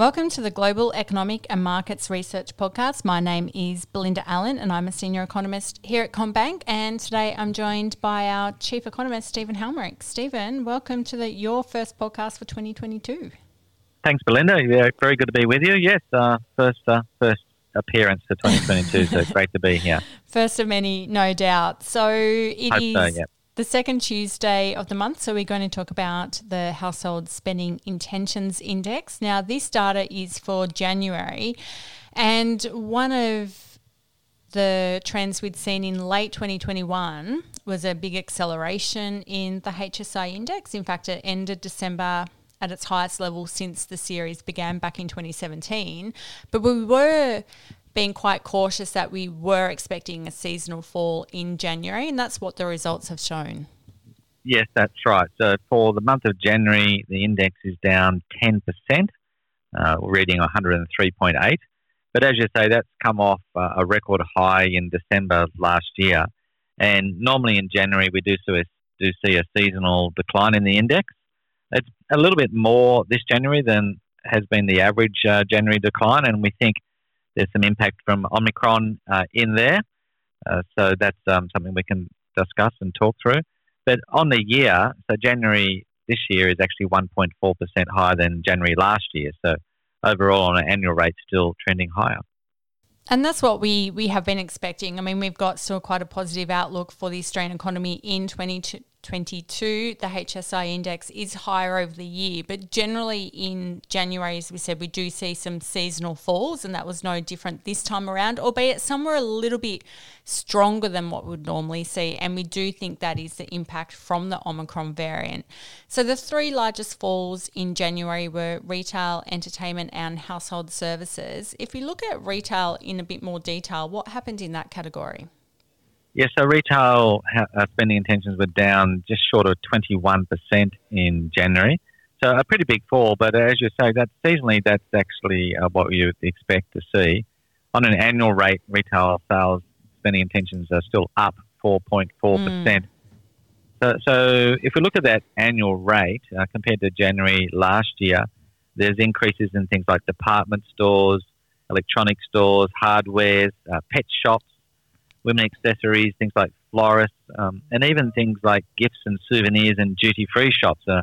Welcome to the Global Economic and Markets Research Podcast. My name is Belinda Allen and I'm a senior economist here at CommBank. And today I'm joined by our chief economist, Stephen Halmarick. Stephen, welcome to the, your first podcast for 2022. Thanks, Belinda. Yeah, very good to be with you. Yes, uh, first, uh, first appearance for 2022, so great to be here. First of many, no doubt. So it Hope is. so, yeah. The second Tuesday of the month. So we're going to talk about the Household Spending Intentions Index. Now, this data is for January, and one of the trends we'd seen in late 2021 was a big acceleration in the HSI index. In fact, it ended December at its highest level since the series began back in 2017. But we were being quite cautious that we were expecting a seasonal fall in January, and that's what the results have shown. Yes, that's right. So for the month of January, the index is down 10%, uh, reading 103.8. But as you say, that's come off uh, a record high in December last year. And normally in January, we do see, a, do see a seasonal decline in the index. It's a little bit more this January than has been the average uh, January decline, and we think there's some impact from Omicron uh, in there. Uh, so that's um, something we can discuss and talk through. But on the year, so January this year is actually 1.4% higher than January last year. So overall, on an annual rate, still trending higher. And that's what we, we have been expecting. I mean, we've got still quite a positive outlook for the Australian economy in 2022. 22, the HSI index is higher over the year, but generally in January, as we said, we do see some seasonal falls, and that was no different this time around, albeit some were a little bit stronger than what we would normally see. And we do think that is the impact from the Omicron variant. So the three largest falls in January were retail, entertainment, and household services. If we look at retail in a bit more detail, what happened in that category? Yeah, so retail uh, spending intentions were down just short of 21% in January. So a pretty big fall, but as you say, that seasonally, that's actually uh, what you expect to see. On an annual rate, retail sales spending intentions are still up 4.4%. Mm. So, so if we look at that annual rate uh, compared to January last year, there's increases in things like department stores, electronic stores, hardwares, uh, pet shops, women accessories, things like florists, um, and even things like gifts and souvenirs and duty free shops. Uh,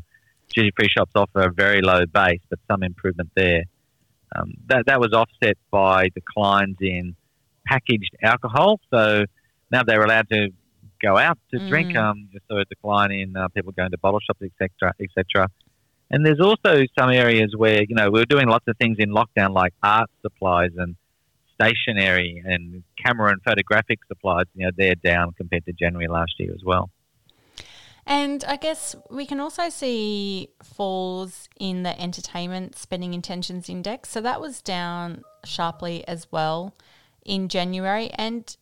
duty free shops offer a very low base, but some improvement there. Um, that, that was offset by declines in packaged alcohol. So now they're allowed to go out to mm. drink. Um, so a decline in uh, people going to bottle shops, etc., etc. And there's also some areas where you know we are doing lots of things in lockdown, like art supplies and stationery and camera and photographic supplies, you know, they're down compared to January last year as well. And I guess we can also see falls in the entertainment spending intentions index. So that was down sharply as well in January. And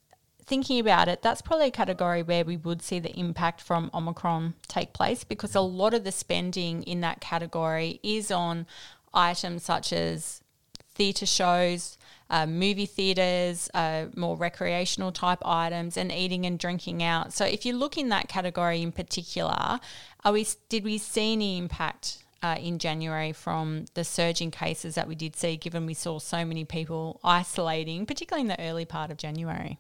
thinking about it, that's probably a category where we would see the impact from Omicron take place because a lot of the spending in that category is on items such as theatre shows, uh, movie theatres, uh, more recreational type items, and eating and drinking out. So, if you look in that category in particular, are we did we see any impact uh, in January from the surge in cases that we did see, given we saw so many people isolating, particularly in the early part of January?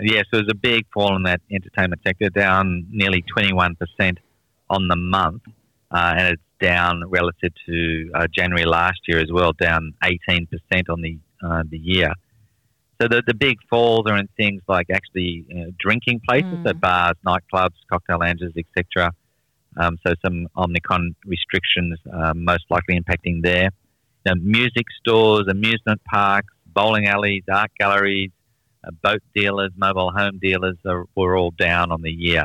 Yes, there was a big fall in that entertainment sector, down nearly 21% on the month, uh, and it's down relative to uh, January last year as well, down 18% on the uh, the year. So the, the big falls are in things like actually you know, drinking places, mm. so bars, nightclubs, cocktail lounges, etc. Um, so some Omicron restrictions uh, most likely impacting there. You know, music stores, amusement parks, bowling alleys, art galleries, uh, boat dealers, mobile home dealers are, were all down on the year.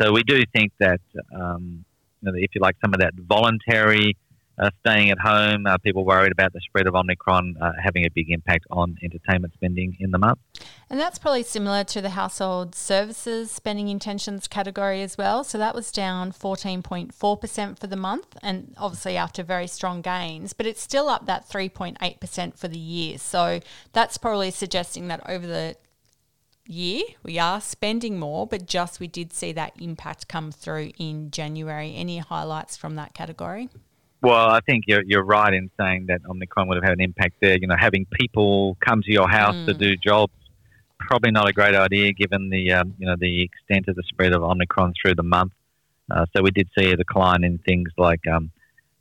So we do think that um, if you like, some of that voluntary uh, staying at home, uh, people worried about the spread of Omicron uh, having a big impact on entertainment spending in the month. And that's probably similar to the household services spending intentions category as well. So that was down 14.4% for the month, and obviously after very strong gains, but it's still up that 3.8% for the year. So that's probably suggesting that over the year we are spending more, but just we did see that impact come through in January. Any highlights from that category? Well, I think you're, you're right in saying that Omicron would have had an impact there. You know, having people come to your house mm. to do jobs probably not a great idea given the um, you know the extent of the spread of Omicron through the month. Uh, so we did see a decline in things like um,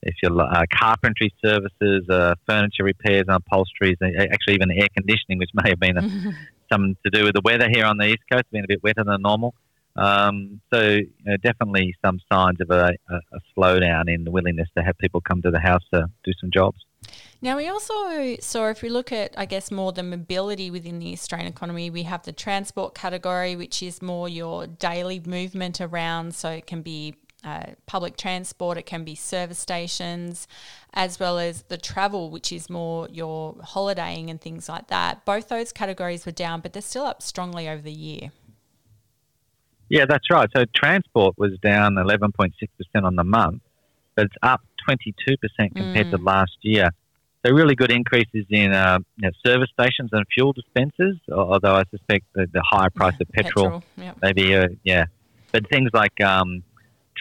if you uh, carpentry services, uh, furniture repairs, and upholsteries, actually even air conditioning, which may have been a, something to do with the weather here on the east coast, being a bit wetter than normal. Um, so you know, definitely some signs of a, a, a, slowdown in the willingness to have people come to the house to do some jobs. Now we also saw, if we look at, I guess, more the mobility within the Australian economy, we have the transport category, which is more your daily movement around. So it can be uh, public transport, it can be service stations, as well as the travel, which is more your holidaying and things like that. Both those categories were down, but they're still up strongly over the year. Yeah, that's right. So transport was down 11.6% on the month, but it's up 22% compared mm. to last year. So really good increases in uh, you know, service stations and fuel dispensers, although I suspect the, the higher price of petrol, petrol yep. maybe, uh, yeah. But things like um,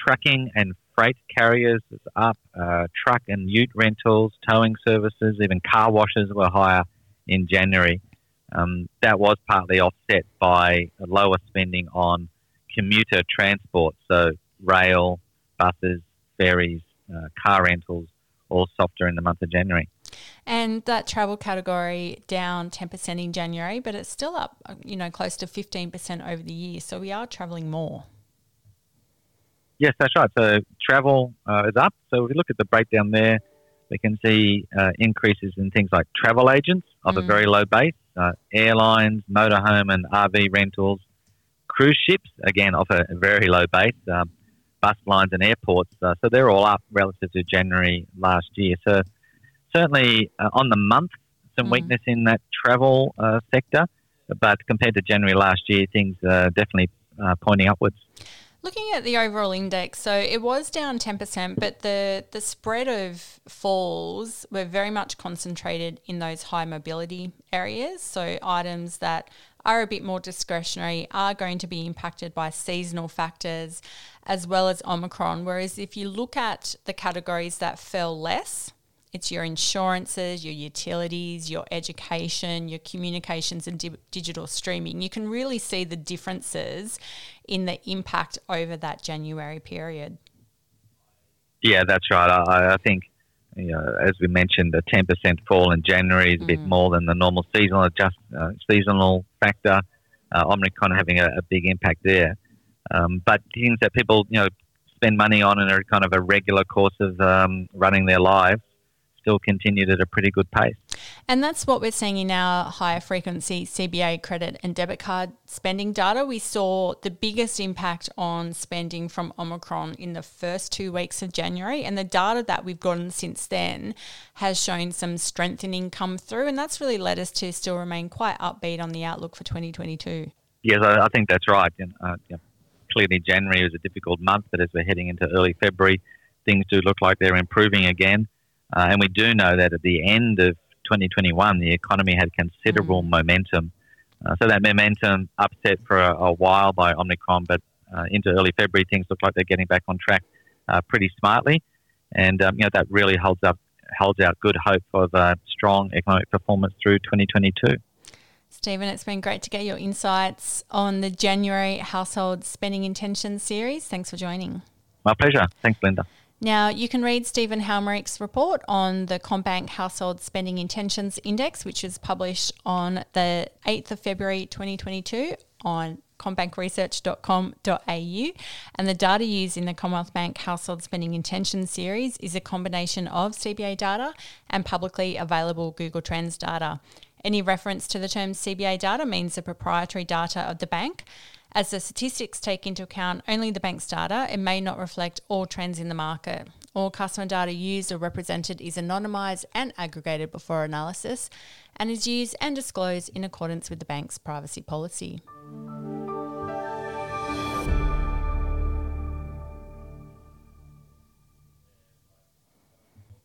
trucking and freight carriers is up, uh, truck and ute rentals, towing services, even car washes were higher in January. Um, that was partly offset by lower spending on commuter transport, so rail, buses, ferries, uh, car rentals, all softer in the month of January. And that travel category down 10% in January, but it's still up, you know, close to 15% over the year. So we are travelling more. Yes, that's right. So travel uh, is up. So if we look at the breakdown there, we can see uh, increases in things like travel agents of mm. a very low base, uh, airlines, motorhome and RV rentals, cruise ships, again, off a very low base, um, bus lines and airports. Uh, so they're all up relative to January last year. So certainly uh, on the month, some mm. weakness in that travel uh, sector, but compared to January last year, things are definitely uh, pointing upwards. Looking at the overall index, so it was down 10%, but the, the spread of falls were very much concentrated in those high mobility areas. So items that are a bit more discretionary are going to be impacted by seasonal factors as well as Omicron. Whereas if you look at the categories that fell less, it's your insurances, your utilities, your education, your communications, and di- digital streaming. You can really see the differences in the impact over that January period. Yeah, that's right. I, I think, you know, as we mentioned, the 10% fall in January is a mm. bit more than the normal seasonal adjust, uh, seasonal factor. Uh, Omicron having a, a big impact there. Um, but things that people, you know, spend money on and are kind of a regular course of um, running their lives still continued at a pretty good pace. And that's what we're seeing in our higher frequency CBA credit and debit card spending data. We saw the biggest impact on spending from Omicron in the first two weeks of January, and the data that we've gotten since then has shown some strengthening come through, and that's really led us to still remain quite upbeat on the outlook for 2022. Yes, I, think that's right. Uh, yeah, clearly, January was a difficult month, but as we're heading into early February, things do look like they're improving again. Uh, and we do know that at the end of 2021, the economy had considerable mm. momentum. Uh, so that momentum upset for a, a while by Omicron, but uh, into early February, things look like they're getting back on track uh, pretty smartly. And um, you know that really holds up holds out good hope for the strong economic performance through 2022. Stephen, it's been great to get your insights on the January Household Spending Intentions series. Thanks for joining. My pleasure. Thanks, Linda. Now, you can read Stephen Halmarick's report on the CommBank Household Spending Intentions Index, which is published on the 8th of February 2022 on commbankresearch.com.au. And the data used in the Commonwealth Bank Household Spending Intentions series is a combination of CBA data and publicly available Google Trends data. Any reference to the term CBA data means the proprietary data of the bank as the statistics take into account only the bank's data, it may not reflect all trends in the market. All customer data used or represented is anonymised and aggregated before analysis and is used and disclosed in accordance with the bank's privacy policy.